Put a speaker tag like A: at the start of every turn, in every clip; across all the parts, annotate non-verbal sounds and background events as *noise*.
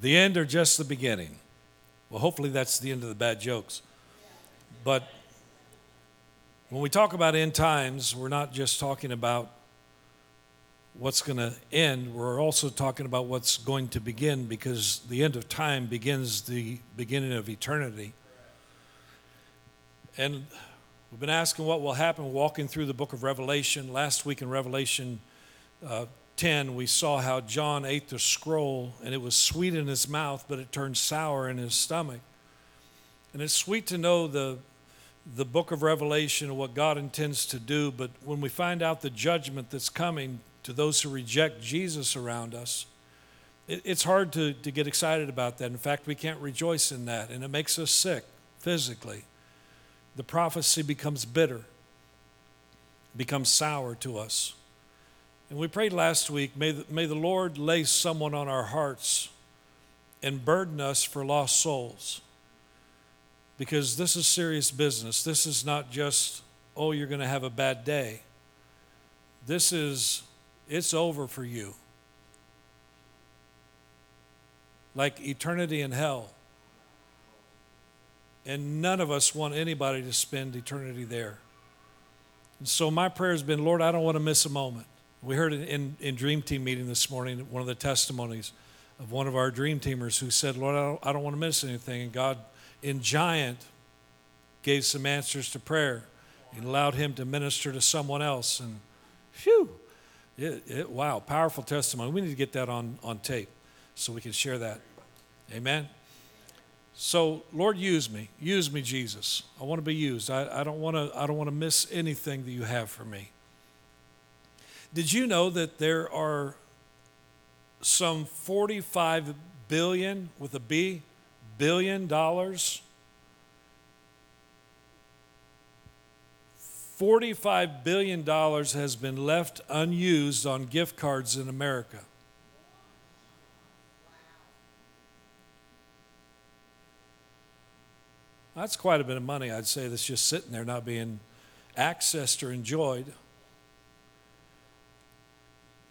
A: the end or just the beginning? Well, hopefully that's the end of the bad jokes. But when we talk about end times, we're not just talking about what's going to end, we're also talking about what's going to begin because the end of time begins the beginning of eternity. And we've been asking what will happen walking through the book of Revelation. Last week in Revelation uh, 10, we saw how John ate the scroll and it was sweet in his mouth, but it turned sour in his stomach. And it's sweet to know the, the book of Revelation and what God intends to do, but when we find out the judgment that's coming to those who reject Jesus around us, it, it's hard to, to get excited about that. In fact, we can't rejoice in that, and it makes us sick physically. The prophecy becomes bitter, becomes sour to us. And we prayed last week, may the, may the Lord lay someone on our hearts and burden us for lost souls. Because this is serious business. This is not just, oh, you're going to have a bad day. This is, it's over for you. Like eternity in hell. And none of us want anybody to spend eternity there. And so my prayer has been, Lord, I don't want to miss a moment. We heard in, in Dream Team meeting this morning one of the testimonies of one of our Dream Teamers who said, Lord, I don't, I don't want to miss anything. And God, in Giant, gave some answers to prayer and allowed him to minister to someone else. And phew, it, it, wow, powerful testimony. We need to get that on, on tape so we can share that. Amen. So, Lord, use me. Use me, Jesus. I want to be used. I, I don't want to I don't want to miss anything that you have for me. Did you know that there are some 45 billion with a B billion dollars? 45 billion dollars has been left unused on gift cards in America. That's quite a bit of money, I'd say, that's just sitting there not being accessed or enjoyed.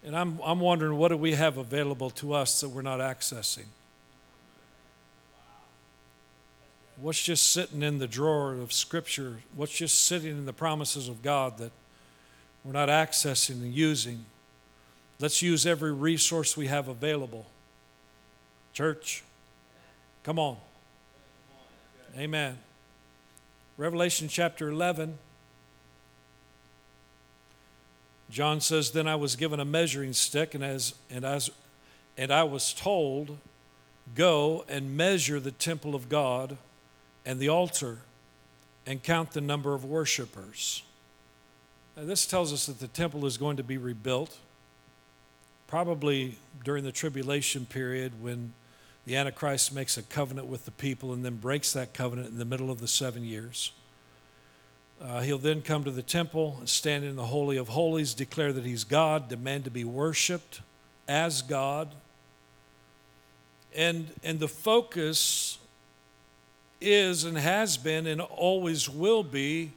A: And I'm, I'm wondering what do we have available to us that we're not accessing? What's just sitting in the drawer of Scripture? What's just sitting in the promises of God that we're not accessing and using? Let's use every resource we have available. Church, come on. Amen. Revelation chapter 11. John says, Then I was given a measuring stick, and, as, and, as, and I was told, Go and measure the temple of God and the altar and count the number of worshipers. Now, this tells us that the temple is going to be rebuilt, probably during the tribulation period when the Antichrist makes a covenant with the people and then breaks that covenant in the middle of the seven years. Uh, he'll then come to the temple and stand in the Holy of Holies, declare that he's God, demand to be worshiped as God. And, and the focus is and has been and always will be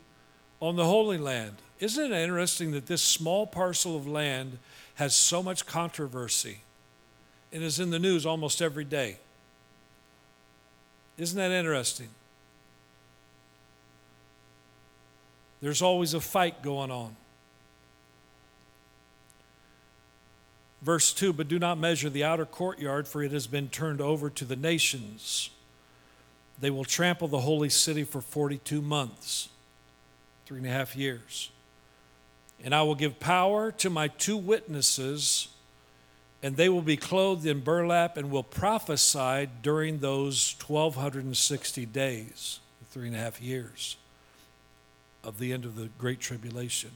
A: on the Holy Land. Isn't it interesting that this small parcel of land has so much controversy and is in the news almost every day? Isn't that interesting? There's always a fight going on. Verse 2 But do not measure the outer courtyard, for it has been turned over to the nations. They will trample the holy city for 42 months, three and a half years. And I will give power to my two witnesses, and they will be clothed in burlap and will prophesy during those 1,260 days, three and a half years of the end of the Great Tribulation.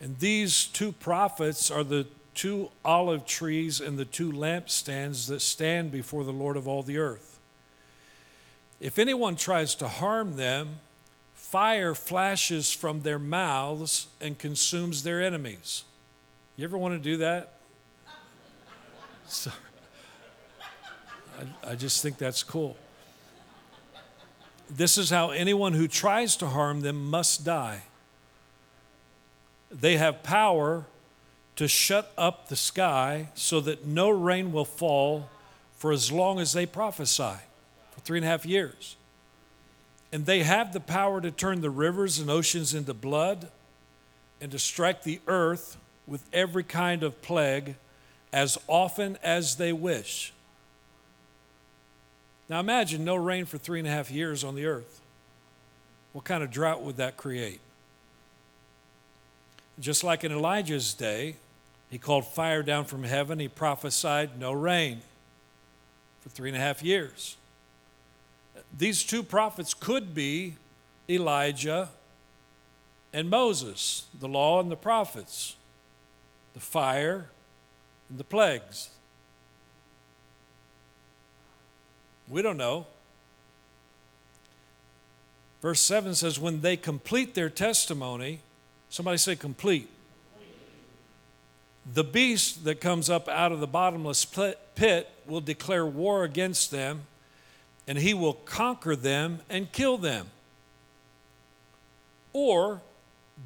A: And these two prophets are the two olive trees and the two lampstands that stand before the Lord of all the earth. If anyone tries to harm them, fire flashes from their mouths and consumes their enemies. You ever want to do that? *laughs* I, I just think that's cool. This is how anyone who tries to harm them must die. They have power to shut up the sky so that no rain will fall for as long as they prophesy, for three and a half years. And they have the power to turn the rivers and oceans into blood and to strike the earth with every kind of plague as often as they wish. Now imagine no rain for three and a half years on the earth. What kind of drought would that create? Just like in Elijah's day, he called fire down from heaven, he prophesied no rain for three and a half years. These two prophets could be Elijah and Moses, the law and the prophets, the fire and the plagues. We don't know. Verse 7 says, When they complete their testimony, somebody say complete. The beast that comes up out of the bottomless pit will declare war against them, and he will conquer them and kill them. Or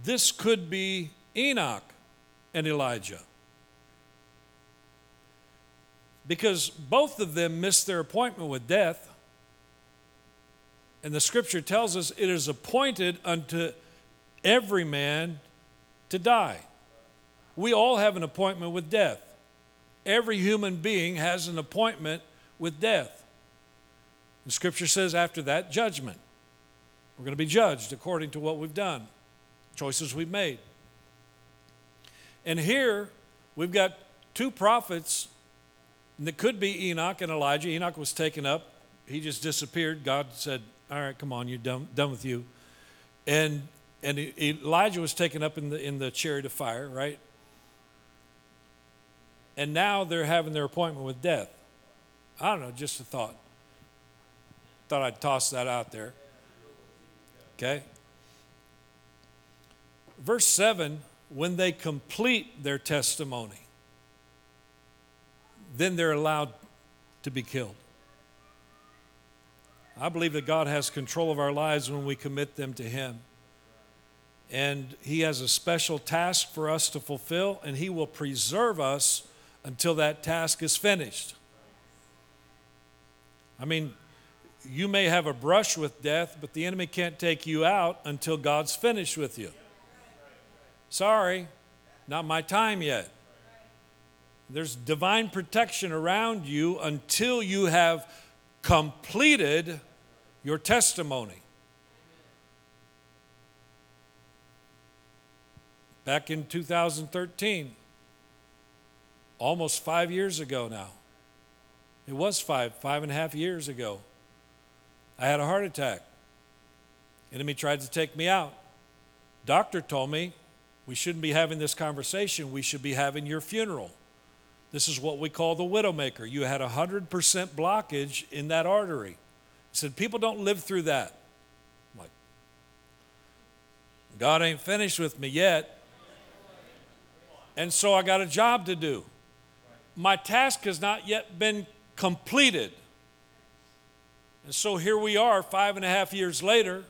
A: this could be Enoch and Elijah. Because both of them missed their appointment with death. And the scripture tells us it is appointed unto every man to die. We all have an appointment with death. Every human being has an appointment with death. The scripture says after that, judgment. We're going to be judged according to what we've done, choices we've made. And here we've got two prophets that could be Enoch and Elijah. Enoch was taken up, he just disappeared. God said, All right, come on, you're done, done with you. And, and Elijah was taken up in the, in the chariot of fire, right? and now they're having their appointment with death. I don't know, just a thought. Thought I'd toss that out there. Okay? Verse 7 when they complete their testimony, then they're allowed to be killed. I believe that God has control of our lives when we commit them to Him. And He has a special task for us to fulfill, and He will preserve us until that task is finished. I mean, you may have a brush with death, but the enemy can't take you out until God's finished with you. Sorry, not my time yet. There's divine protection around you until you have completed your testimony. Back in 2013, almost five years ago now. It was five, five and a half years ago. I had a heart attack. Enemy tried to take me out. Doctor told me we shouldn't be having this conversation. We should be having your funeral. This is what we call the widowmaker. You had a 100% blockage in that artery. He said, People don't live through that. I'm like, God ain't finished with me yet. And so I got a job to do my task has not yet been completed. And so here we are, five and a half years later,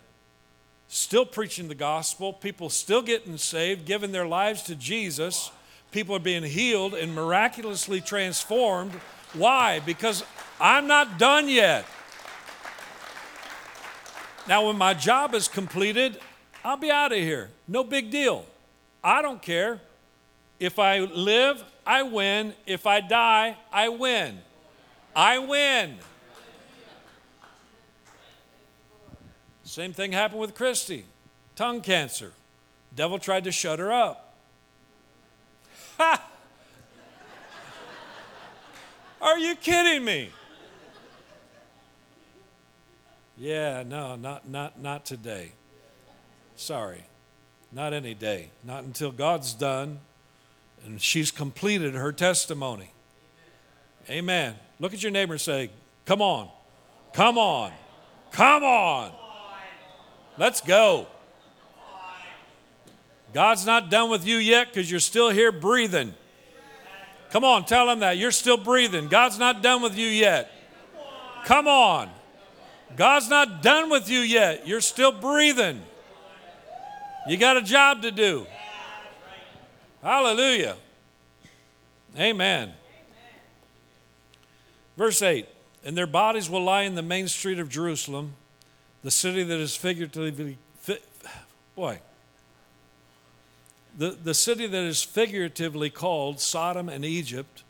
A: still preaching the gospel, people still getting saved, giving their lives to Jesus, people are being healed and miraculously transformed. Why? Because I'm not done yet. Now, when my job is completed, I'll be out of here. No big deal. I don't care. If I live, I win. If I die, I win. I win. Same thing happened with Christy tongue cancer. Devil tried to shut her up. *laughs* Are you kidding me? Yeah, no, not, not, not today. Sorry. Not any day. Not until God's done and she's completed her testimony. Amen. Look at your neighbor and say, Come on, come on, come on. Let's go. God's not done with you yet because you're still here breathing. Come on, tell him that. You're still breathing. God's not done with you yet. Come on. God's not done with you yet. You're still breathing. You got a job to do. Hallelujah. Amen. Verse 8 And their bodies will lie in the main street of Jerusalem, the city that is figuratively, fi, boy, the, the city that is figuratively called Sodom and Egypt,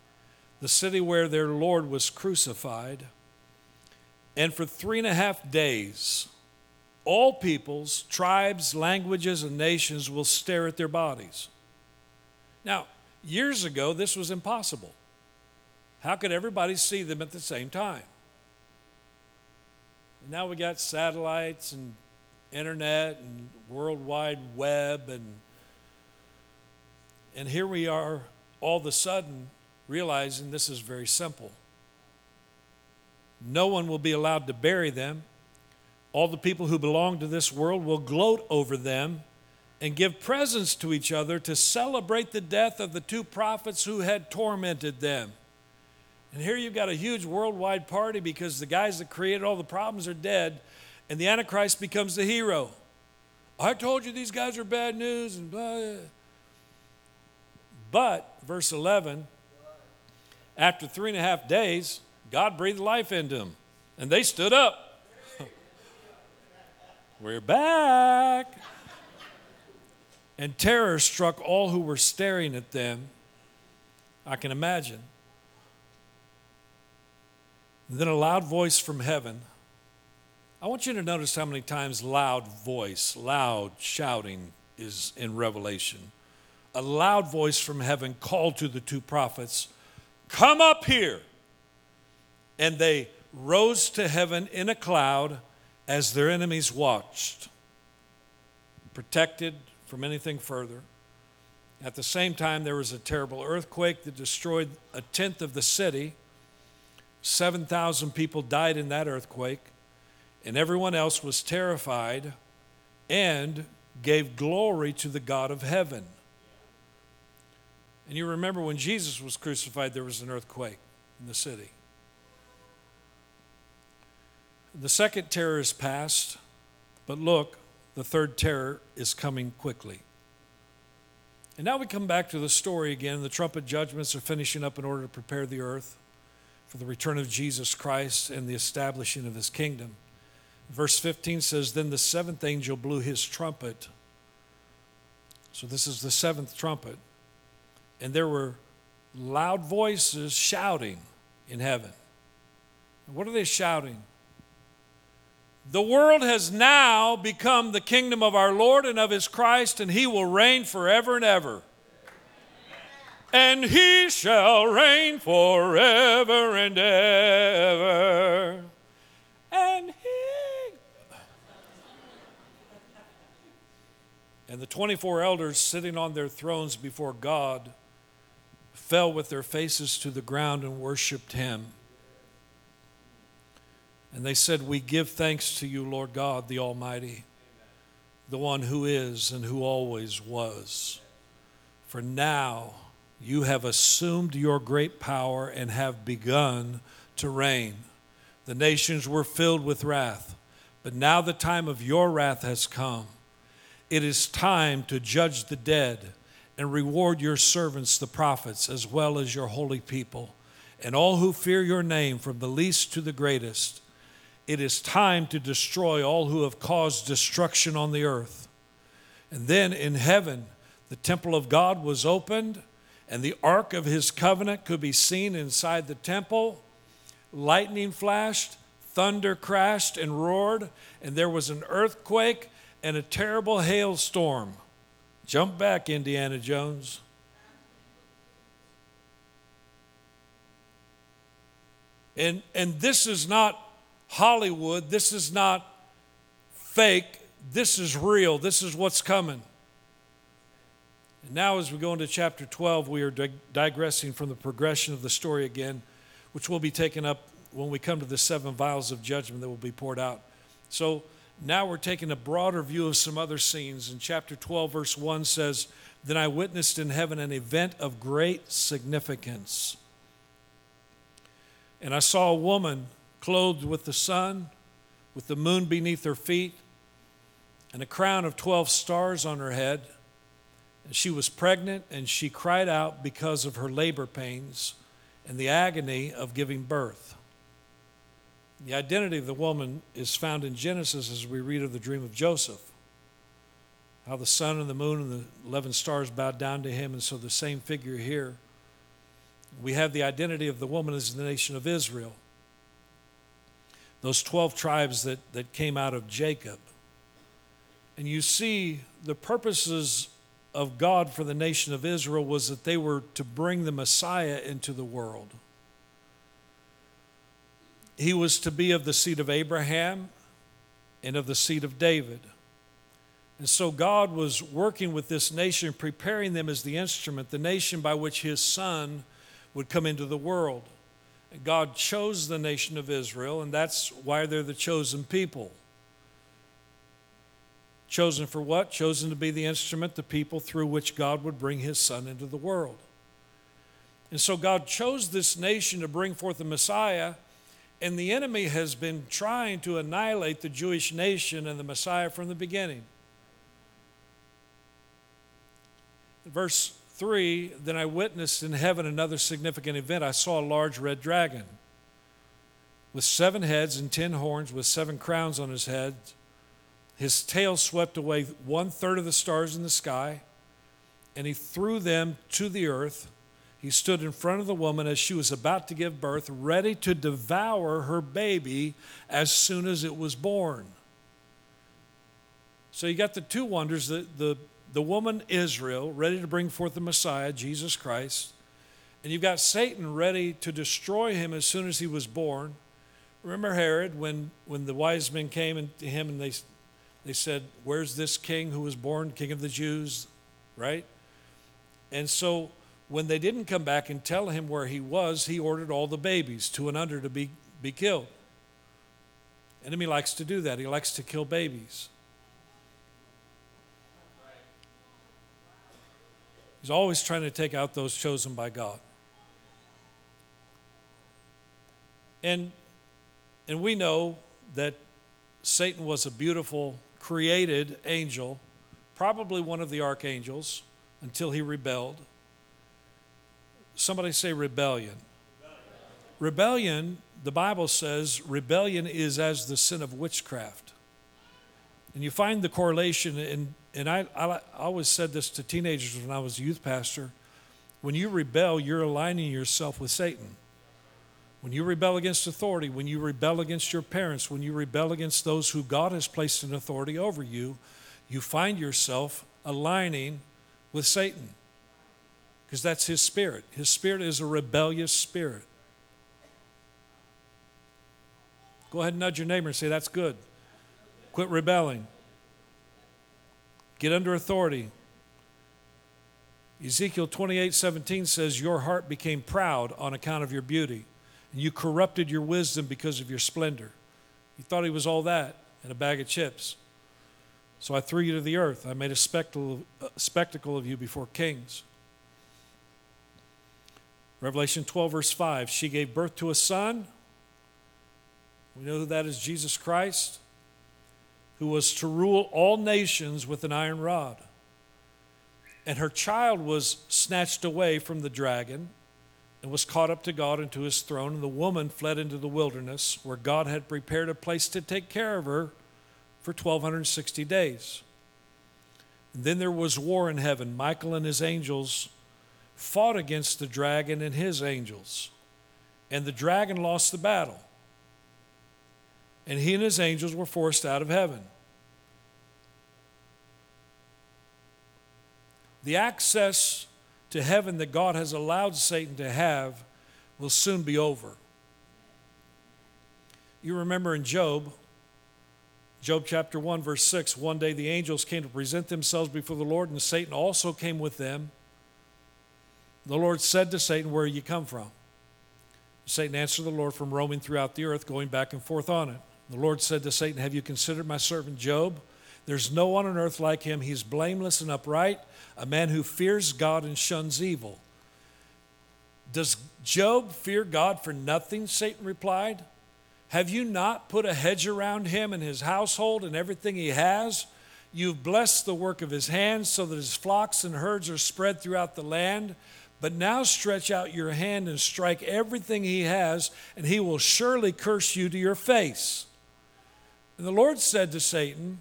A: the city where their Lord was crucified. And for three and a half days, all peoples, tribes, languages, and nations will stare at their bodies. Now, years ago, this was impossible. How could everybody see them at the same time? Now we got satellites and internet and World Wide Web and and here we are all of a sudden realizing this is very simple. No one will be allowed to bury them. All the people who belong to this world will gloat over them and give presents to each other to celebrate the death of the two prophets who had tormented them. And here you've got a huge worldwide party because the guys that created all the problems are dead, and the Antichrist becomes the hero. I told you these guys are bad news, and blah. But, verse 11, after three and a half days, God breathed life into them, and they stood up. *laughs* We're back. And terror struck all who were staring at them. I can imagine. And then a loud voice from heaven. I want you to notice how many times loud voice, loud shouting is in Revelation a loud voice from heaven called to the two prophets, Come up here. And they rose to heaven in a cloud as their enemies watched, protected from anything further. At the same time, there was a terrible earthquake that destroyed a tenth of the city. 7,000 people died in that earthquake, and everyone else was terrified and gave glory to the God of heaven. And you remember when Jesus was crucified, there was an earthquake in the city. The second terror is past, but look, the third terror is coming quickly. And now we come back to the story again. The trumpet judgments are finishing up in order to prepare the earth for the return of Jesus Christ and the establishing of his kingdom. Verse 15 says, Then the seventh angel blew his trumpet. So this is the seventh trumpet and there were loud voices shouting in heaven. What are they shouting? The world has now become the kingdom of our Lord and of his Christ, and he will reign forever and ever. And he shall reign forever and ever. And he. And the 24 elders sitting on their thrones before God fell with their faces to the ground and worshiped him. And they said, We give thanks to you, Lord God, the Almighty, the one who is and who always was. For now you have assumed your great power and have begun to reign. The nations were filled with wrath, but now the time of your wrath has come. It is time to judge the dead and reward your servants, the prophets, as well as your holy people, and all who fear your name, from the least to the greatest. It is time to destroy all who have caused destruction on the earth. And then in heaven, the temple of God was opened, and the ark of his covenant could be seen inside the temple. Lightning flashed, thunder crashed and roared, and there was an earthquake and a terrible hailstorm. Jump back, Indiana Jones. And, and this is not Hollywood. This is not fake. This is real. This is what's coming. And now, as we go into chapter 12, we are digressing from the progression of the story again, which will be taken up when we come to the seven vials of judgment that will be poured out. So, now we're taking a broader view of some other scenes. In chapter 12, verse 1 says, Then I witnessed in heaven an event of great significance. And I saw a woman clothed with the sun, with the moon beneath her feet, and a crown of 12 stars on her head. And she was pregnant, and she cried out because of her labor pains and the agony of giving birth. The identity of the woman is found in Genesis as we read of the dream of Joseph. How the sun and the moon and the 11 stars bowed down to him, and so the same figure here. We have the identity of the woman as the nation of Israel. Those 12 tribes that, that came out of Jacob. And you see the purposes of God for the nation of Israel was that they were to bring the Messiah into the world. He was to be of the seed of Abraham and of the seed of David. And so God was working with this nation, preparing them as the instrument, the nation by which his son would come into the world. And God chose the nation of Israel, and that's why they're the chosen people. Chosen for what? Chosen to be the instrument, the people through which God would bring his son into the world. And so God chose this nation to bring forth the Messiah and the enemy has been trying to annihilate the Jewish nation and the Messiah from the beginning. Verse 3 Then I witnessed in heaven another significant event. I saw a large red dragon with seven heads and ten horns, with seven crowns on his head. His tail swept away one third of the stars in the sky, and he threw them to the earth. He stood in front of the woman as she was about to give birth, ready to devour her baby as soon as it was born. So you got the two wonders the, the, the woman Israel, ready to bring forth the Messiah, Jesus Christ, and you've got Satan ready to destroy him as soon as he was born. Remember Herod when, when the wise men came to him and they, they said, Where's this king who was born, king of the Jews? Right? And so when they didn't come back and tell him where he was, he ordered all the babies, two and under, to be, be killed. Enemy likes to do that. He likes to kill babies. He's always trying to take out those chosen by God. And, and we know that Satan was a beautiful, created angel, probably one of the archangels, until he rebelled. Somebody say rebellion. Rebellion, the Bible says, rebellion is as the sin of witchcraft. And you find the correlation, in, and I, I, always said this to teenagers when I was a youth pastor. When you rebel, you're aligning yourself with Satan. When you rebel against authority, when you rebel against your parents, when you rebel against those who God has placed in authority over you, you find yourself aligning with Satan because that's his spirit. His spirit is a rebellious spirit. Go ahead and nudge your neighbor and say, That's good. Quit rebelling. Get under authority. Ezekiel 28 17 says, Your heart became proud on account of your beauty, and you corrupted your wisdom because of your splendor. You thought he was all that and a bag of chips. So I threw you to the earth. I made a spectacle, a spectacle of you before kings. Revelation 12, verse 5 She gave birth to a son. We know that is Jesus Christ, who was to rule all nations with an iron rod. And her child was snatched away from the dragon and was caught up to God and to his throne. And the woman fled into the wilderness, where God had prepared a place to take care of her for 1260 days. And then there was war in heaven. Michael and his angels fought against the dragon and his angels. And the dragon lost the battle. And he and his angels were forced out of heaven. The access to heaven that God has allowed Satan to have will soon be over. You remember in Job, Job chapter 1, verse 6, one day the angels came to present themselves before the Lord, and Satan also came with them. The Lord said to Satan, Where you come from? Satan answered the Lord from roaming throughout the earth, going back and forth on it. The Lord said to Satan, Have you considered my servant Job? There's no one on earth like him. He's blameless and upright, a man who fears God and shuns evil. Does Job fear God for nothing? Satan replied. Have you not put a hedge around him and his household and everything he has? You've blessed the work of his hands so that his flocks and herds are spread throughout the land. But now stretch out your hand and strike everything he has, and he will surely curse you to your face. And the Lord said to Satan,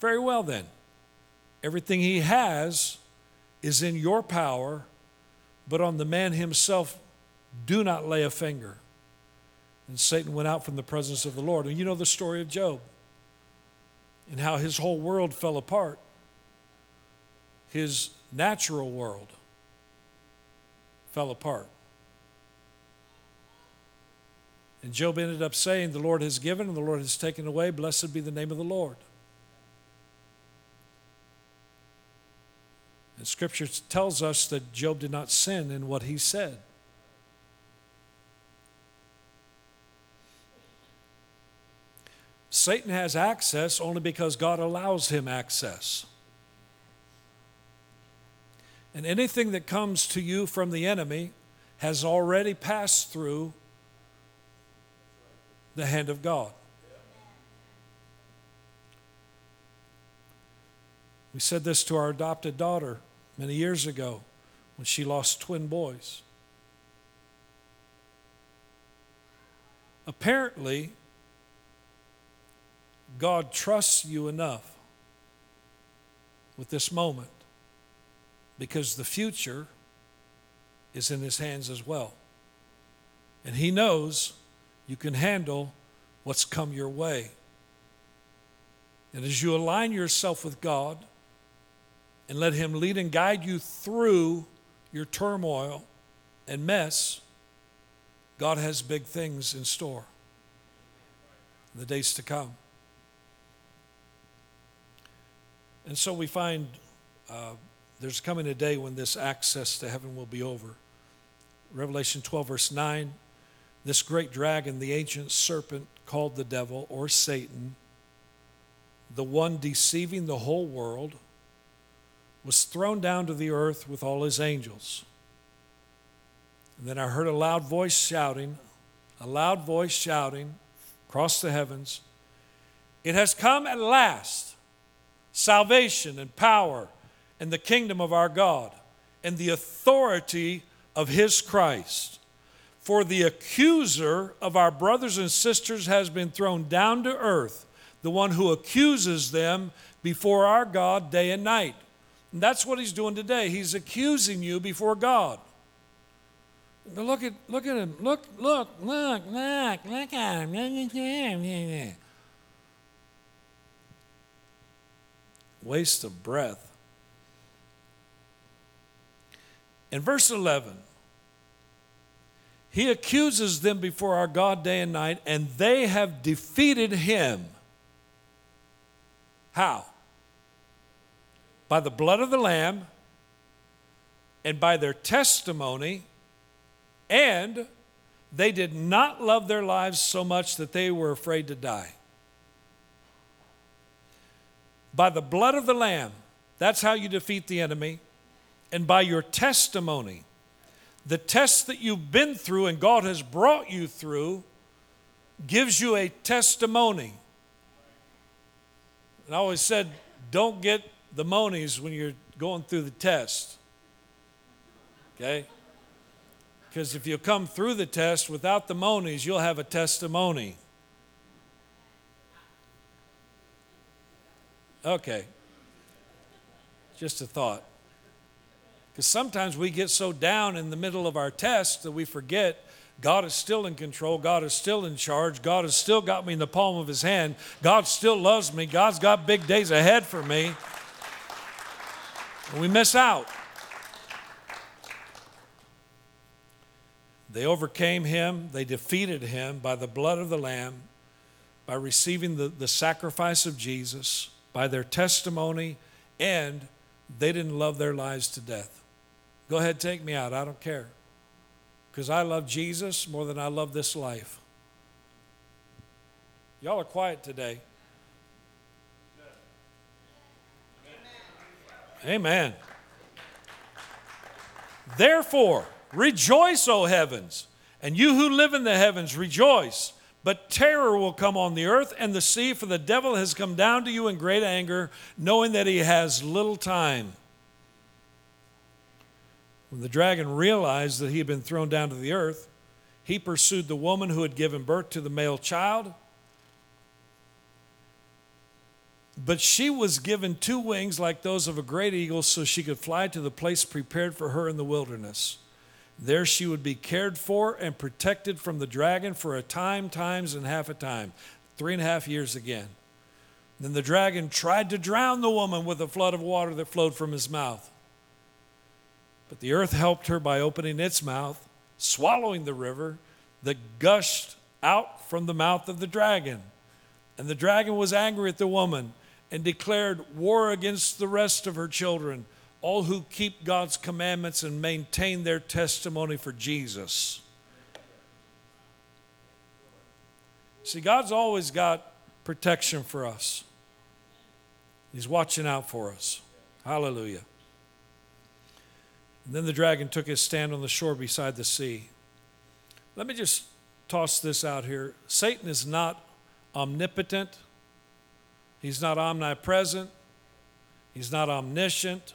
A: Very well then, everything he has is in your power, but on the man himself do not lay a finger. And Satan went out from the presence of the Lord. And you know the story of Job and how his whole world fell apart, his natural world fell apart. And Job ended up saying, The Lord has given and the Lord has taken away. Blessed be the name of the Lord. And Scripture tells us that Job did not sin in what he said. Satan has access only because God allows him access. And anything that comes to you from the enemy has already passed through the hand of God. We said this to our adopted daughter many years ago when she lost twin boys. Apparently, God trusts you enough with this moment because the future is in His hands as well. And He knows you can handle what's come your way. And as you align yourself with God and let Him lead and guide you through your turmoil and mess, God has big things in store in the days to come. And so we find uh, there's coming a day when this access to heaven will be over. Revelation 12, verse 9 this great dragon, the ancient serpent called the devil or Satan, the one deceiving the whole world, was thrown down to the earth with all his angels. And then I heard a loud voice shouting, a loud voice shouting across the heavens, It has come at last salvation and power and the kingdom of our God and the authority of his Christ. For the accuser of our brothers and sisters has been thrown down to earth, the one who accuses them before our God day and night. And that's what he's doing today. He's accusing you before God. But look at look at him. Look, look, look, look, look at him. Waste of breath. In verse 11, he accuses them before our God day and night, and they have defeated him. How? By the blood of the Lamb and by their testimony, and they did not love their lives so much that they were afraid to die. By the blood of the Lamb, that's how you defeat the enemy and by your testimony. The test that you've been through and God has brought you through gives you a testimony. And I always said, don't get the monies when you're going through the test. Okay? Because if you come through the test without the monies, you'll have a testimony. Okay. Just a thought. Because sometimes we get so down in the middle of our test that we forget God is still in control. God is still in charge. God has still got me in the palm of His hand. God still loves me. God's got big days ahead for me. And we miss out. They overcame him, they defeated him by the blood of the Lamb, by receiving the, the sacrifice of Jesus, by their testimony, and they didn't love their lives to death. Go ahead, take me out. I don't care. Because I love Jesus more than I love this life. Y'all are quiet today. Amen. Therefore, rejoice, O heavens, and you who live in the heavens, rejoice. But terror will come on the earth and the sea, for the devil has come down to you in great anger, knowing that he has little time. When the dragon realized that he had been thrown down to the earth, he pursued the woman who had given birth to the male child. But she was given two wings like those of a great eagle so she could fly to the place prepared for her in the wilderness. There she would be cared for and protected from the dragon for a time, times, and half a time. Three and a half years again. Then the dragon tried to drown the woman with a flood of water that flowed from his mouth. But the earth helped her by opening its mouth, swallowing the river that gushed out from the mouth of the dragon. And the dragon was angry at the woman and declared war against the rest of her children, all who keep God's commandments and maintain their testimony for Jesus. See, God's always got protection for us. He's watching out for us. Hallelujah. And then the dragon took his stand on the shore beside the sea. Let me just toss this out here Satan is not omnipotent, he's not omnipresent, he's not omniscient.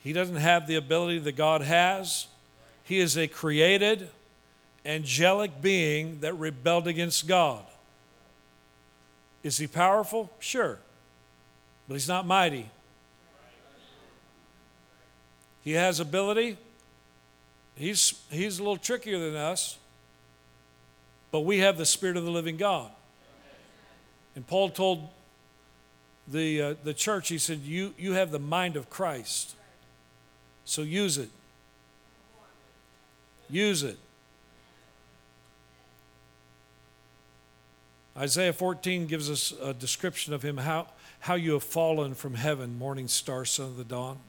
A: He doesn't have the ability that God has. He is a created, angelic being that rebelled against God. Is he powerful? Sure but he's not mighty. He has ability. He's, he's a little trickier than us, but we have the Spirit of the living God. And Paul told the, uh, the church, he said, you, you have the mind of Christ. So use it. Use it. Isaiah 14 gives us a description of him, how, how you have fallen from heaven, morning star, son of the dawn.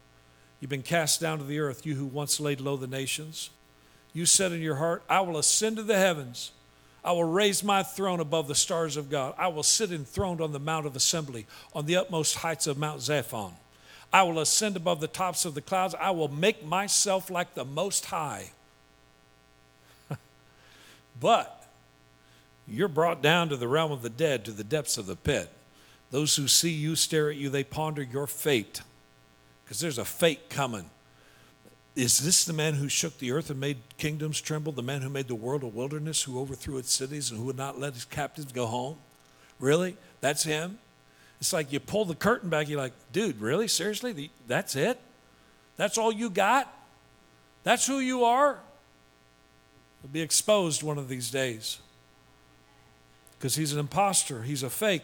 A: You've been cast down to the earth, you who once laid low the nations. You said in your heart, I will ascend to the heavens. I will raise my throne above the stars of God. I will sit enthroned on the Mount of Assembly, on the utmost heights of Mount Zaphon. I will ascend above the tops of the clouds. I will make myself like the Most High. *laughs* but you're brought down to the realm of the dead, to the depths of the pit. Those who see you stare at you, they ponder your fate because there's a fate coming. Is this the man who shook the earth and made kingdoms tremble? The man who made the world a wilderness, who overthrew its cities and who would not let his captives go home? Really? That's him? It's like you pull the curtain back, you're like, dude, really? Seriously? That's it? That's all you got? That's who you are? He'll be exposed one of these days because he's an impostor, he's a fake.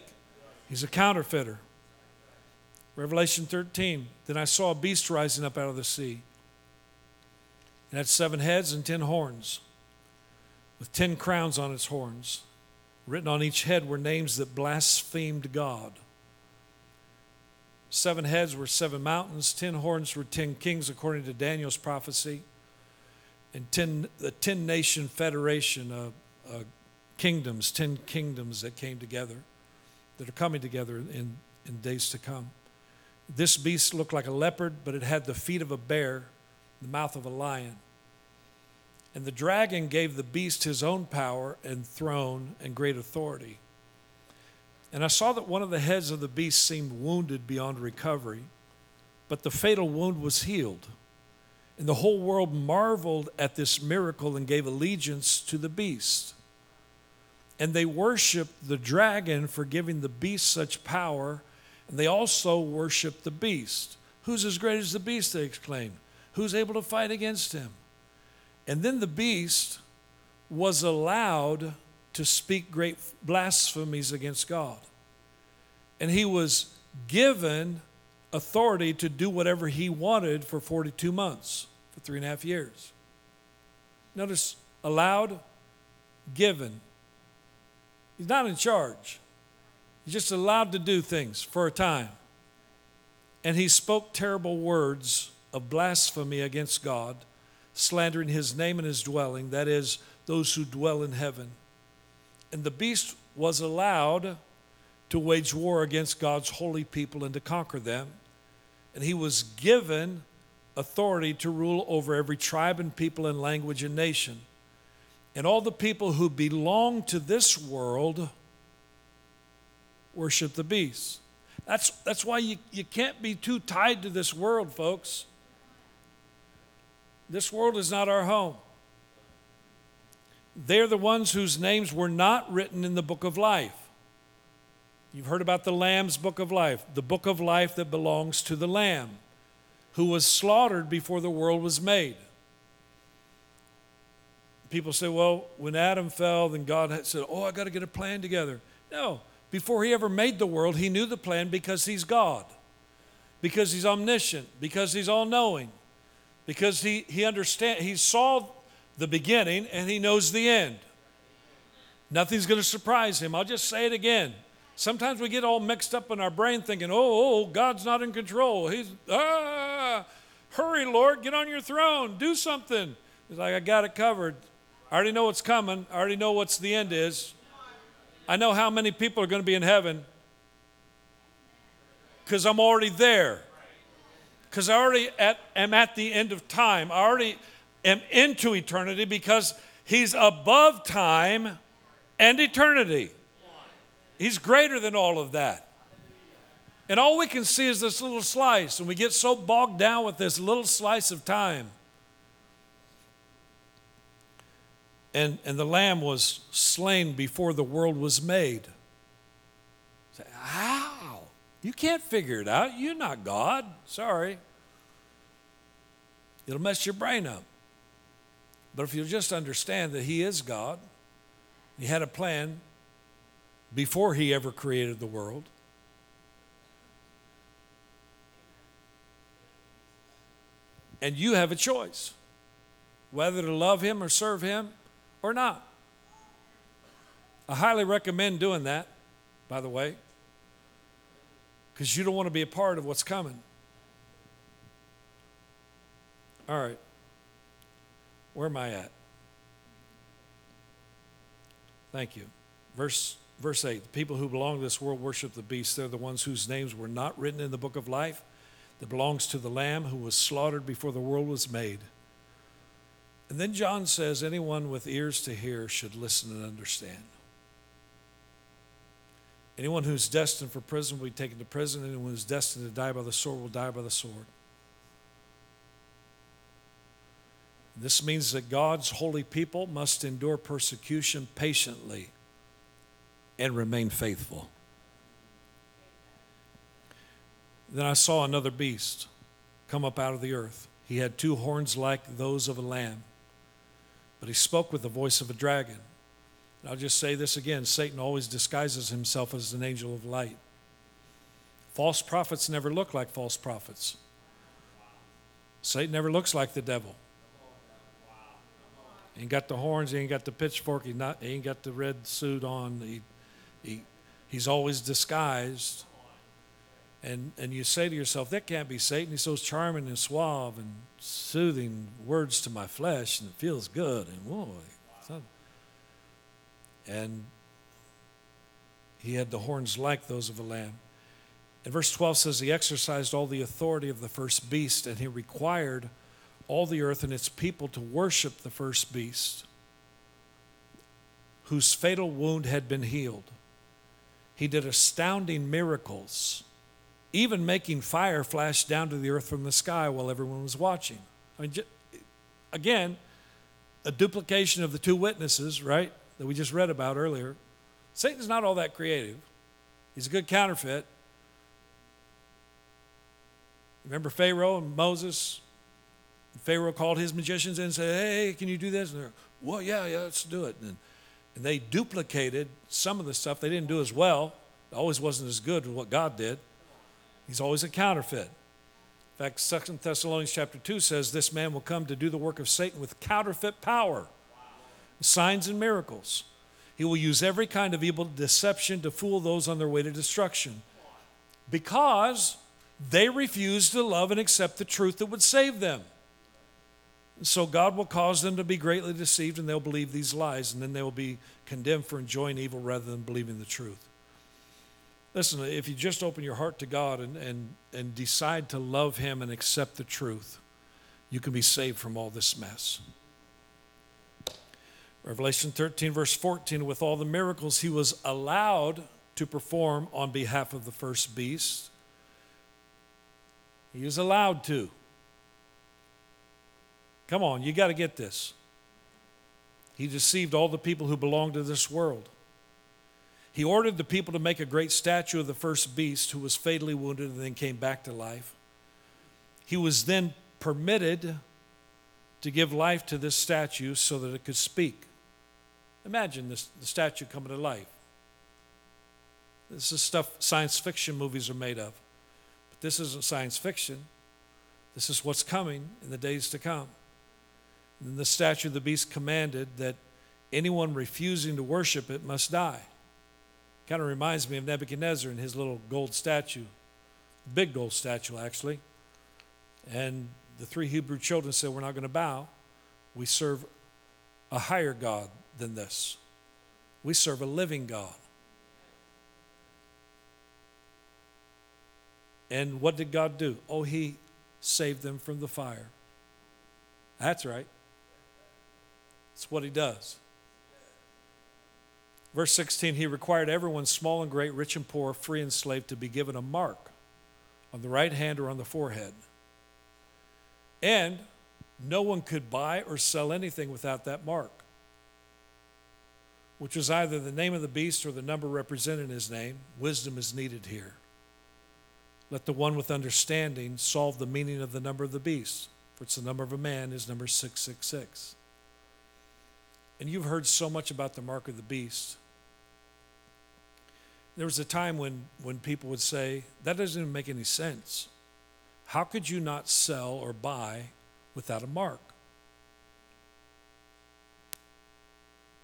A: He's a counterfeiter. Revelation 13. Then I saw a beast rising up out of the sea. It had seven heads and ten horns, with ten crowns on its horns. Written on each head were names that blasphemed God. Seven heads were seven mountains, ten horns were ten kings, according to Daniel's prophecy, and ten, the ten nation federation of uh, kingdoms, ten kingdoms that came together that are coming together in, in days to come. This beast looked like a leopard, but it had the feet of a bear, the mouth of a lion. And the dragon gave the beast his own power and throne and great authority. And I saw that one of the heads of the beast seemed wounded beyond recovery, but the fatal wound was healed. And the whole world marveled at this miracle and gave allegiance to the beast. And they worshiped the dragon for giving the beast such power. And they also worshiped the beast. Who's as great as the beast? They exclaimed. Who's able to fight against him? And then the beast was allowed to speak great blasphemies against God. And he was given authority to do whatever he wanted for 42 months, for three and a half years. Notice allowed, given, He's not in charge. He's just allowed to do things for a time. And he spoke terrible words of blasphemy against God, slandering his name and his dwelling, that is, those who dwell in heaven. And the beast was allowed to wage war against God's holy people and to conquer them. And he was given authority to rule over every tribe and people and language and nation. And all the people who belong to this world worship the beast. That's, that's why you, you can't be too tied to this world, folks. This world is not our home. They're the ones whose names were not written in the book of life. You've heard about the Lamb's book of life, the book of life that belongs to the Lamb, who was slaughtered before the world was made. People say, well, when Adam fell, then God said, oh, I got to get a plan together. No, before he ever made the world, he knew the plan because he's God, because he's omniscient, because he's all knowing, because he, he understand he saw the beginning and he knows the end. Nothing's going to surprise him. I'll just say it again. Sometimes we get all mixed up in our brain thinking, oh, oh, God's not in control. He's, ah, hurry, Lord, get on your throne, do something. He's like, I got it covered. I already know what's coming. I already know what's the end is. I know how many people are going to be in heaven because I'm already there. Because I already at, am at the end of time. I already am into eternity because He's above time and eternity. He's greater than all of that. And all we can see is this little slice, and we get so bogged down with this little slice of time. And, and the lamb was slain before the world was made. Say, How? You can't figure it out. You're not God. Sorry. It'll mess your brain up. But if you'll just understand that He is God, He had a plan before He ever created the world. And you have a choice whether to love Him or serve Him or not. I highly recommend doing that, by the way, because you don't want to be a part of what's coming. All right. Where am I at? Thank you. Verse, verse 8 The people who belong to this world worship the beast. They're the ones whose names were not written in the book of life that belongs to the Lamb who was slaughtered before the world was made. And then John says, anyone with ears to hear should listen and understand. Anyone who's destined for prison will be taken to prison. Anyone who's destined to die by the sword will die by the sword. This means that God's holy people must endure persecution patiently and remain faithful. Then I saw another beast come up out of the earth. He had two horns like those of a lamb but he spoke with the voice of a dragon. And I'll just say this again Satan always disguises himself as an angel of light. False prophets never look like false prophets. Satan never looks like the devil. He ain't got the horns, he ain't got the pitchfork, he, not, he ain't got the red suit on. He, he, he's always disguised. And, and you say to yourself, that can't be Satan. He's so charming and suave and soothing words to my flesh, and it feels good. And whoa. And he had the horns like those of a lamb. And verse 12 says, He exercised all the authority of the first beast, and he required all the earth and its people to worship the first beast, whose fatal wound had been healed. He did astounding miracles even making fire flash down to the earth from the sky while everyone was watching. I mean, again, a duplication of the two witnesses, right, that we just read about earlier. Satan's not all that creative, he's a good counterfeit. Remember Pharaoh and Moses? Pharaoh called his magicians and said, Hey, can you do this? And they're, Well, yeah, yeah, let's do it. And, and they duplicated some of the stuff. They didn't do as well. It always wasn't as good as what God did. He's always a counterfeit. In fact, 2 Thessalonians chapter 2 says this man will come to do the work of Satan with counterfeit power, signs and miracles. He will use every kind of evil deception to fool those on their way to destruction because they refuse to love and accept the truth that would save them. So God will cause them to be greatly deceived and they'll believe these lies and then they will be condemned for enjoying evil rather than believing the truth. Listen, if you just open your heart to God and, and, and decide to love Him and accept the truth, you can be saved from all this mess. Revelation 13, verse 14, with all the miracles he was allowed to perform on behalf of the first beast, he was allowed to. Come on, you got to get this. He deceived all the people who belonged to this world. He ordered the people to make a great statue of the first beast who was fatally wounded and then came back to life. He was then permitted to give life to this statue so that it could speak. Imagine this, the statue coming to life. This is stuff science fiction movies are made of. But this isn't science fiction. This is what's coming in the days to come. And the statue of the beast commanded that anyone refusing to worship it must die. Kind of reminds me of Nebuchadnezzar and his little gold statue, big gold statue, actually. And the three Hebrew children said, We're not going to bow. We serve a higher God than this. We serve a living God. And what did God do? Oh, He saved them from the fire. That's right. That's what He does. Verse 16 He required everyone, small and great, rich and poor, free and slave, to be given a mark on the right hand or on the forehead. And no one could buy or sell anything without that mark, which was either the name of the beast or the number represented in his name. Wisdom is needed here. Let the one with understanding solve the meaning of the number of the beast, for it's the number of a man is number 666. And you've heard so much about the mark of the beast. There was a time when, when people would say, that doesn't even make any sense. How could you not sell or buy without a mark?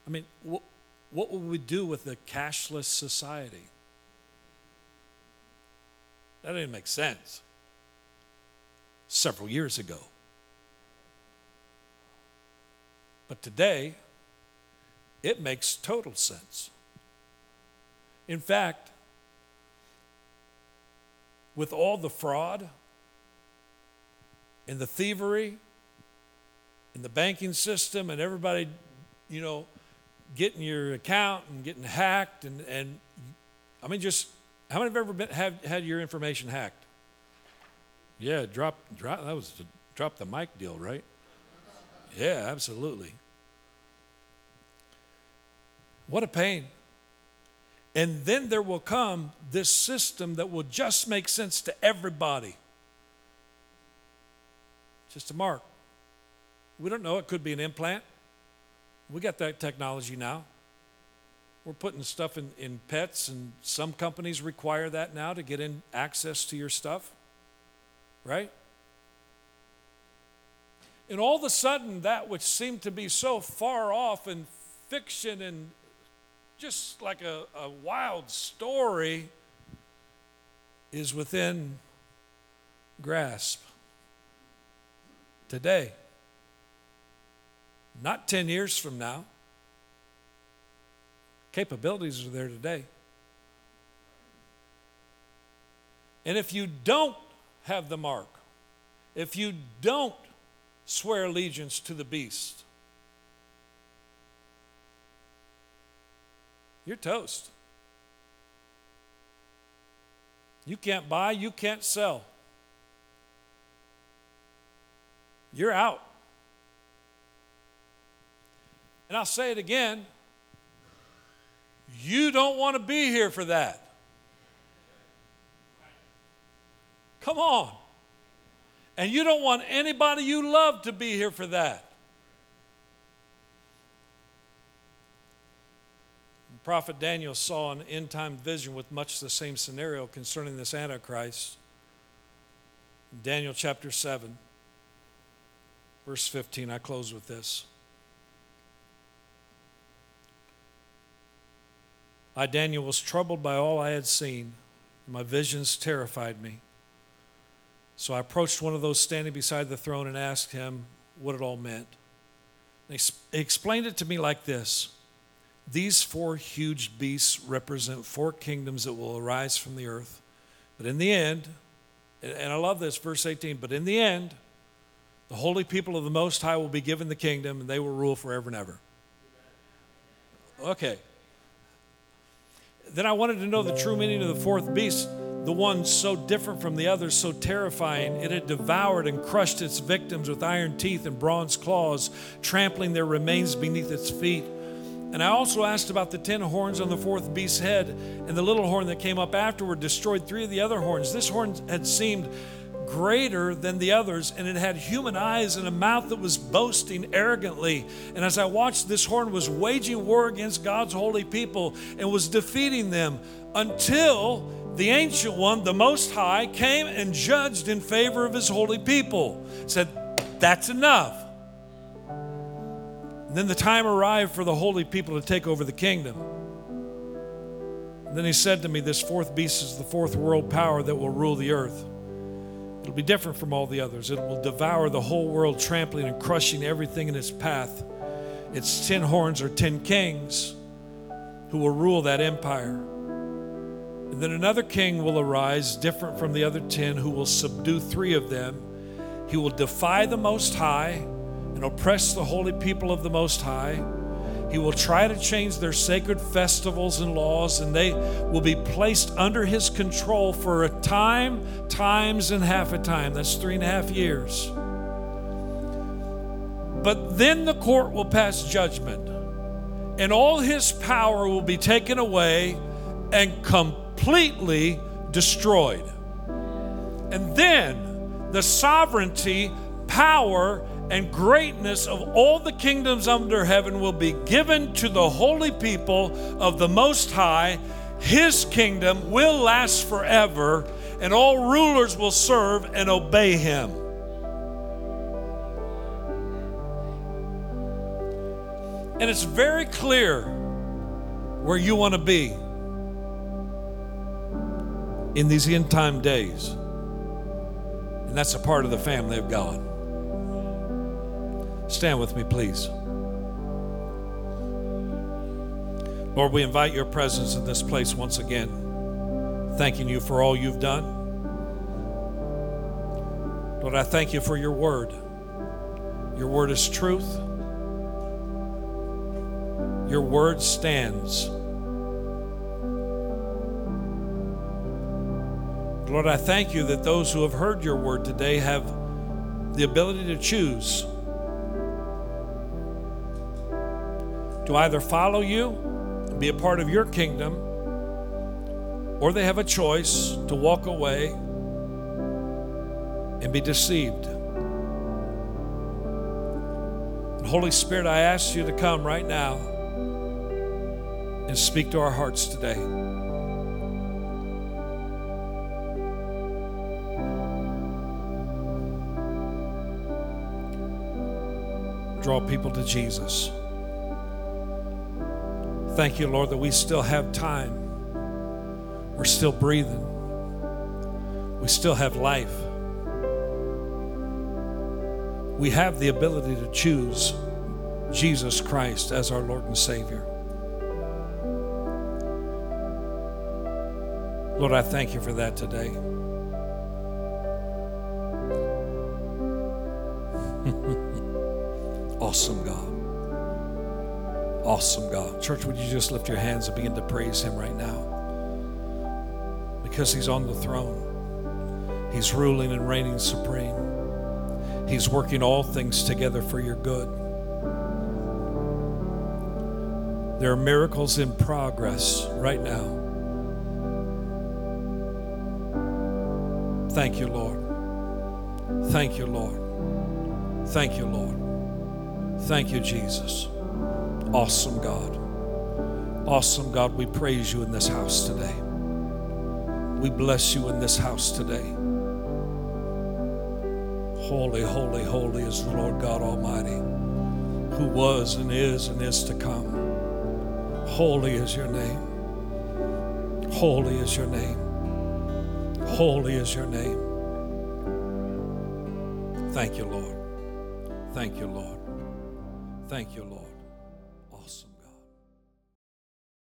A: I mean, wh- what would we do with a cashless society? That didn't make sense several years ago. But today, it makes total sense. In fact, with all the fraud and the thievery in the banking system and everybody, you know, getting your account and getting hacked and, and I mean just how many have ever been, have had your information hacked? Yeah, drop, drop that was drop the mic deal, right? Yeah, absolutely. What a pain. And then there will come this system that will just make sense to everybody. Just a mark. We don't know. It could be an implant. We got that technology now. We're putting stuff in, in pets, and some companies require that now to get in access to your stuff, right? And all of a sudden, that which seemed to be so far off and fiction and just like a, a wild story is within grasp today. Not 10 years from now. Capabilities are there today. And if you don't have the mark, if you don't swear allegiance to the beast, you're toast. You can't buy, you can't sell. You're out. And I'll say it again you don't want to be here for that. Come on. And you don't want anybody you love to be here for that. Prophet Daniel saw an end time vision with much the same scenario concerning this Antichrist. Daniel chapter 7, verse 15. I close with this. I, Daniel, was troubled by all I had seen. My visions terrified me. So I approached one of those standing beside the throne and asked him what it all meant. He explained it to me like this these four huge beasts represent four kingdoms that will arise from the earth. But in the end, and I love this, verse 18, but in the end, the holy people of the Most High will be given the kingdom and they will rule forever and ever. Okay. Then I wanted to know the true meaning of the fourth beast. the one so different from the others, so terrifying. It had devoured and crushed its victims with iron teeth and bronze claws, trampling their remains beneath its feet. And I also asked about the ten horns on the fourth beast's head, and the little horn that came up afterward destroyed three of the other horns. This horn had seemed greater than the others, and it had human eyes and a mouth that was boasting arrogantly. And as I watched, this horn was waging war against God's holy people and was defeating them until the ancient one, the Most High, came and judged in favor of his holy people. Said, That's enough. And then the time arrived for the holy people to take over the kingdom. And then he said to me, This fourth beast is the fourth world power that will rule the earth. It'll be different from all the others. It will devour the whole world, trampling and crushing everything in its path. Its ten horns are ten kings who will rule that empire. And then another king will arise, different from the other ten, who will subdue three of them. He will defy the Most High and oppress the holy people of the Most High. He will try to change their sacred festivals and laws, and they will be placed under his control for a time, times, and half a time. That's three and a half years. But then the court will pass judgment, and all his power will be taken away and completely destroyed. And then the sovereignty, power, and greatness of all the kingdoms under heaven will be given to the holy people of the Most High. His kingdom will last forever, and all rulers will serve and obey him. And it's very clear where you want to be in these end time days. And that's a part of the family of God. Stand with me, please. Lord, we invite your presence in this place once again, thanking you for all you've done. Lord, I thank you for your word. Your word is truth. Your word stands. Lord, I thank you that those who have heard your word today have the ability to choose to either follow you and be a part of your kingdom, or they have a choice to walk away and be deceived. And Holy Spirit, I ask you to come right now and speak to our hearts today. Draw people to Jesus. Thank you, Lord, that we still have time. We're still breathing. We still have life. We have the ability to choose Jesus Christ as our Lord and Savior. Lord, I thank you for that today. Awesome God. Church, would you just lift your hands and begin to praise Him right now? Because He's on the throne, He's ruling and reigning supreme. He's working all things together for your good. There are miracles in progress right now. Thank you, Lord. Thank you, Lord. Thank you, Lord. Thank you, Jesus. Awesome God. Awesome God, we praise you in this house today. We bless you in this house today. Holy, holy, holy is the Lord God Almighty, who was and is and is to come. Holy is your name. Holy is your name. Holy is your name. Thank you, Lord. Thank you, Lord. Thank you, Lord.